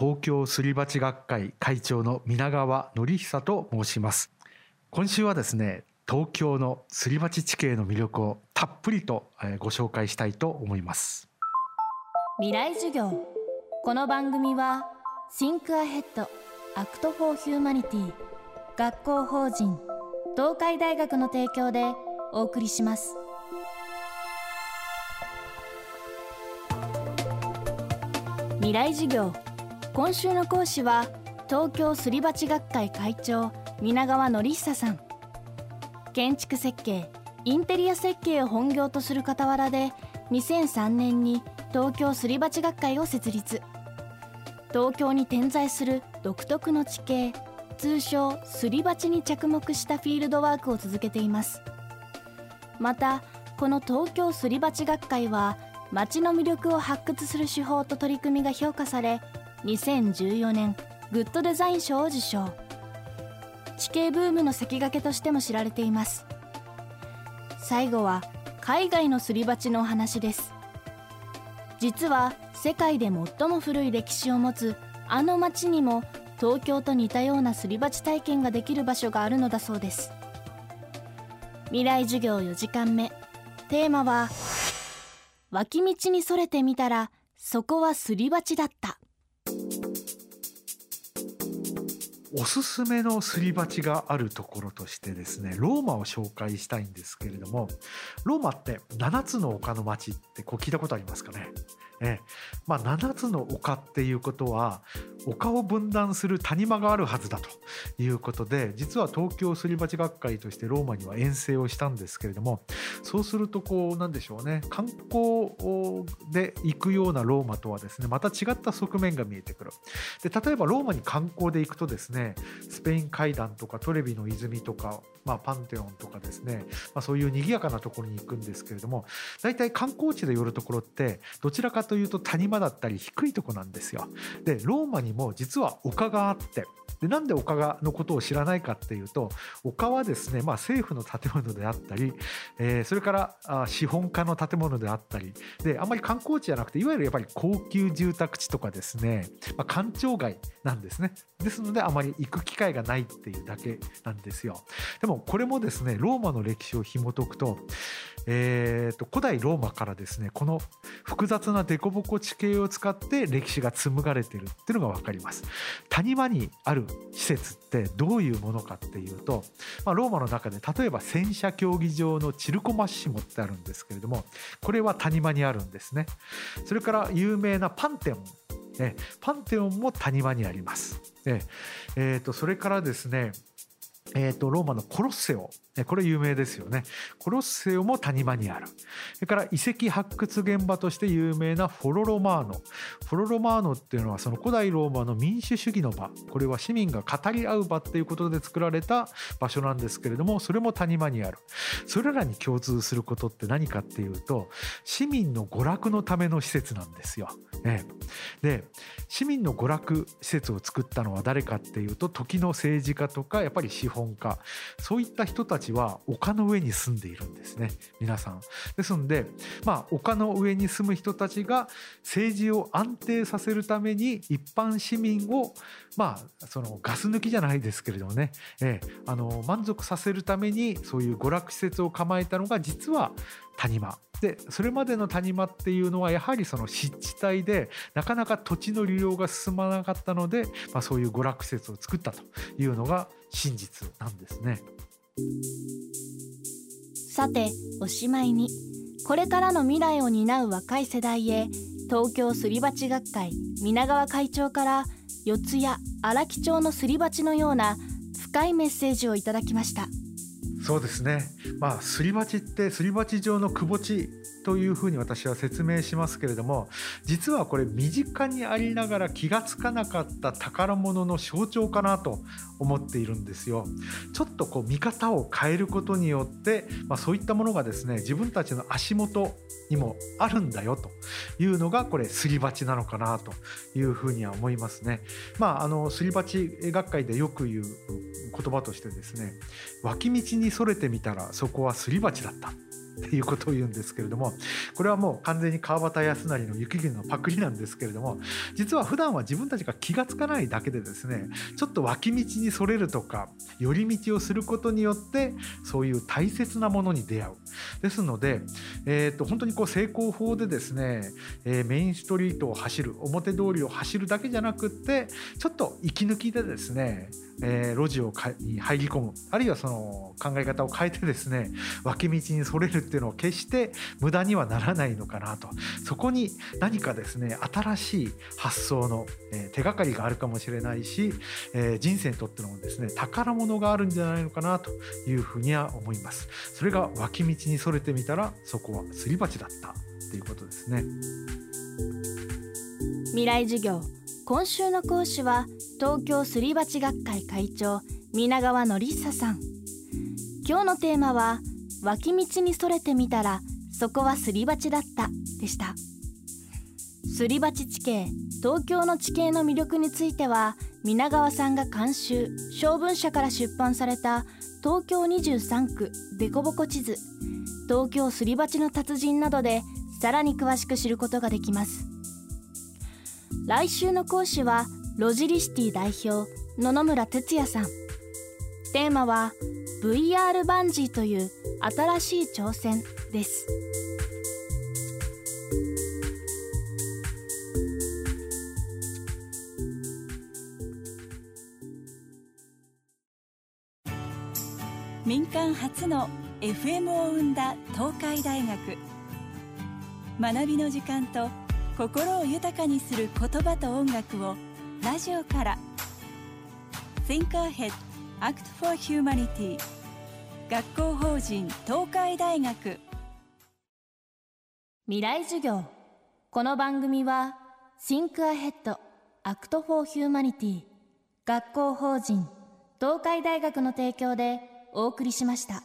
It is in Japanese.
東京すり鉢学会会長の皆川則久と申します。今週はですね東京のすり鉢地形の魅力をたっぷりとご紹介したいと思います。未来授業。この番組は Think Ahead Act for Humanity 学校法人東海大学の提供でお送りします。未来授業。今週の講師は東京すり鉢学会会長皆川則久さん。建築設計インテリア設計を本業とする傍らで2003年に東京すり鉢学会を設立。東京に点在する独特の地形通称すり鉢に着目したフィールドワークを続けています。またこの東京すり鉢学会は街の魅力を発掘する手法と取り組みが評価され2014年グッドデザイン賞を受賞。地形ブームの先駆けとしても知られています。最後は海外のすり鉢のお話です。実は世界で最も古い歴史を持つあの町にも東京と似たようなすり鉢体験ができる場所があるのだそうです。未来授業4時間目。テーマは脇道にそれてみたらそこはすり鉢だった。おすすめのすり鉢があるところとしてですねローマを紹介したいんですけれどもローマって7つの丘の町ってこう聞いたことありますかね？えまあ、7つの丘っていうことは丘を分断する谷間があるはずだということで実は東京すり鉢学会としてローマには遠征をしたんですけれどもそうするとこうなんでしょうね観光で行くようなローマとはですねまた違った側面が見えてくる。で例えばローマに観光で行くとですねスペイン階段とかトレビの泉とか、まあ、パンテオンとかですね、まあ、そういう賑やかなところに行くんですけれども大体観光地で寄るところってどちらかというと谷間だったり低いとこなんですよ。でローマにも実は丘があってでなんで丘がのことを知らないかっていうと丘はですね、まあ、政府の建物であったり、えー、それからあ資本家の建物であったりであんまり観光地じゃなくていわゆるやっぱり高級住宅地とかですね、まあ、官庁街なんですねですのであまり行く機会がないっていうだけなんですよ。でもこれもですねローマの歴史を紐解くと,、えーと、古代ローマからですねこの複雑な凸凹地形を使って歴史が紡がれてるっていうのが分かります。谷間にある施設ってどういうものかっていうと、まあ、ローマの中で例えば戦車競技場のチルコマッシモってあるんですけれどもこれは谷間にあるんですね。それから有名なパンテンパンテオンも谷間にあります。えー、とそれからですねえーと、ローマのコロッセオこれ有名ですよね。コロッセオも谷間にある。それから遺跡発掘現場として有名なフォロロマーノ。フォロロマーノっていうのはその古代ローマの民主主義の場。これは市民が語り合う場っていうことで作られた場所なんですけれどもそれも谷間にある。それらに共通することって何かっていうと市民の娯楽のための施設なんですよ。ね、で市民の娯楽施設を作ったのは誰かっていうと時の政治家とかやっぱり資本家。そういった人たちは丘の上に住んでいるんですね皆さん。ですのでまあ丘の上に住む人たちが政治を安定させるために一般市民をまあそのガス抜きじゃないですけれどもね、えー、あの満足させるためにそういう娯楽施設を構えたのが実は谷間でそれまでの谷間っていうのはやはりその湿地帯でなかなか土地の利用が進まなかったので、まあ、そういう娯楽施設を作ったというのが真実なんですね。さておしまいにこれからの未来を担う若い世代へ東京すり鉢学会皆川会長から四谷荒木町のすり鉢のような深いメッセージをいただきました。そうですねまあすり鉢ってすり鉢状のくぼ地というふうに私は説明しますけれども実はこれ身近にありながら気が付かなかった宝物の象徴かなと思っているんですよ。ちょっとこう見方を変えることによって、まあ、そういったものがですね自分たちの足元にもあるんだよというのがこれすり鉢なのかなというふうには思いますね。まああのすり鉢学会でよく言う言葉としてですね脇道にそれてみたらそこはすり鉢だった。っていうことを言うんですけれどもこれはもう完全に川端康成の雪国のパクリなんですけれども実は普段は自分たちが気が付かないだけでですねちょっと脇道にそれるとか寄り道をすることによってそういう大切なものに出会う。ですので、えー、と本当にこう成功法でですね、えー、メインストリートを走る表通りを走るだけじゃなくってちょっと息抜きでですねえー、路地をかに入り込む。あるいはその考え方を変えてですね脇道にそれるっていうのを決して無駄にはならないのかなと。そこに何かですね新しい発想の、え、手がかりがあるかもしれないし、え、人生にとってのですね宝物があるんじゃないのかなというふうには思います。それが脇道にそれてみたらそこはすり鉢だったっていうことですね。未来授業。今週の講師は東京すり鉢学会会長皆川典久さん。今日のテーマは脇道にそれてみたらそこはすり鉢だったでした。すり鉢地形東京の地形の魅力については皆川さんが監修小文社から出版された東京23区デコボコ地図東京すり鉢の達人などでさらに詳しく知ることができます。来週の講師はロジリシティ代表野々村哲也さん。テーマは VR バンジーという新しい挑戦です。民間初の FM を生んだ東海大学。学びの時間と心を豊かにする言葉と音楽をラジオから。Think Ahead Act for Humanity 学校法人東海大学未来授業この番組は Think Ahead Act for Humanity 学校法人東海大学の提供でお送りしました。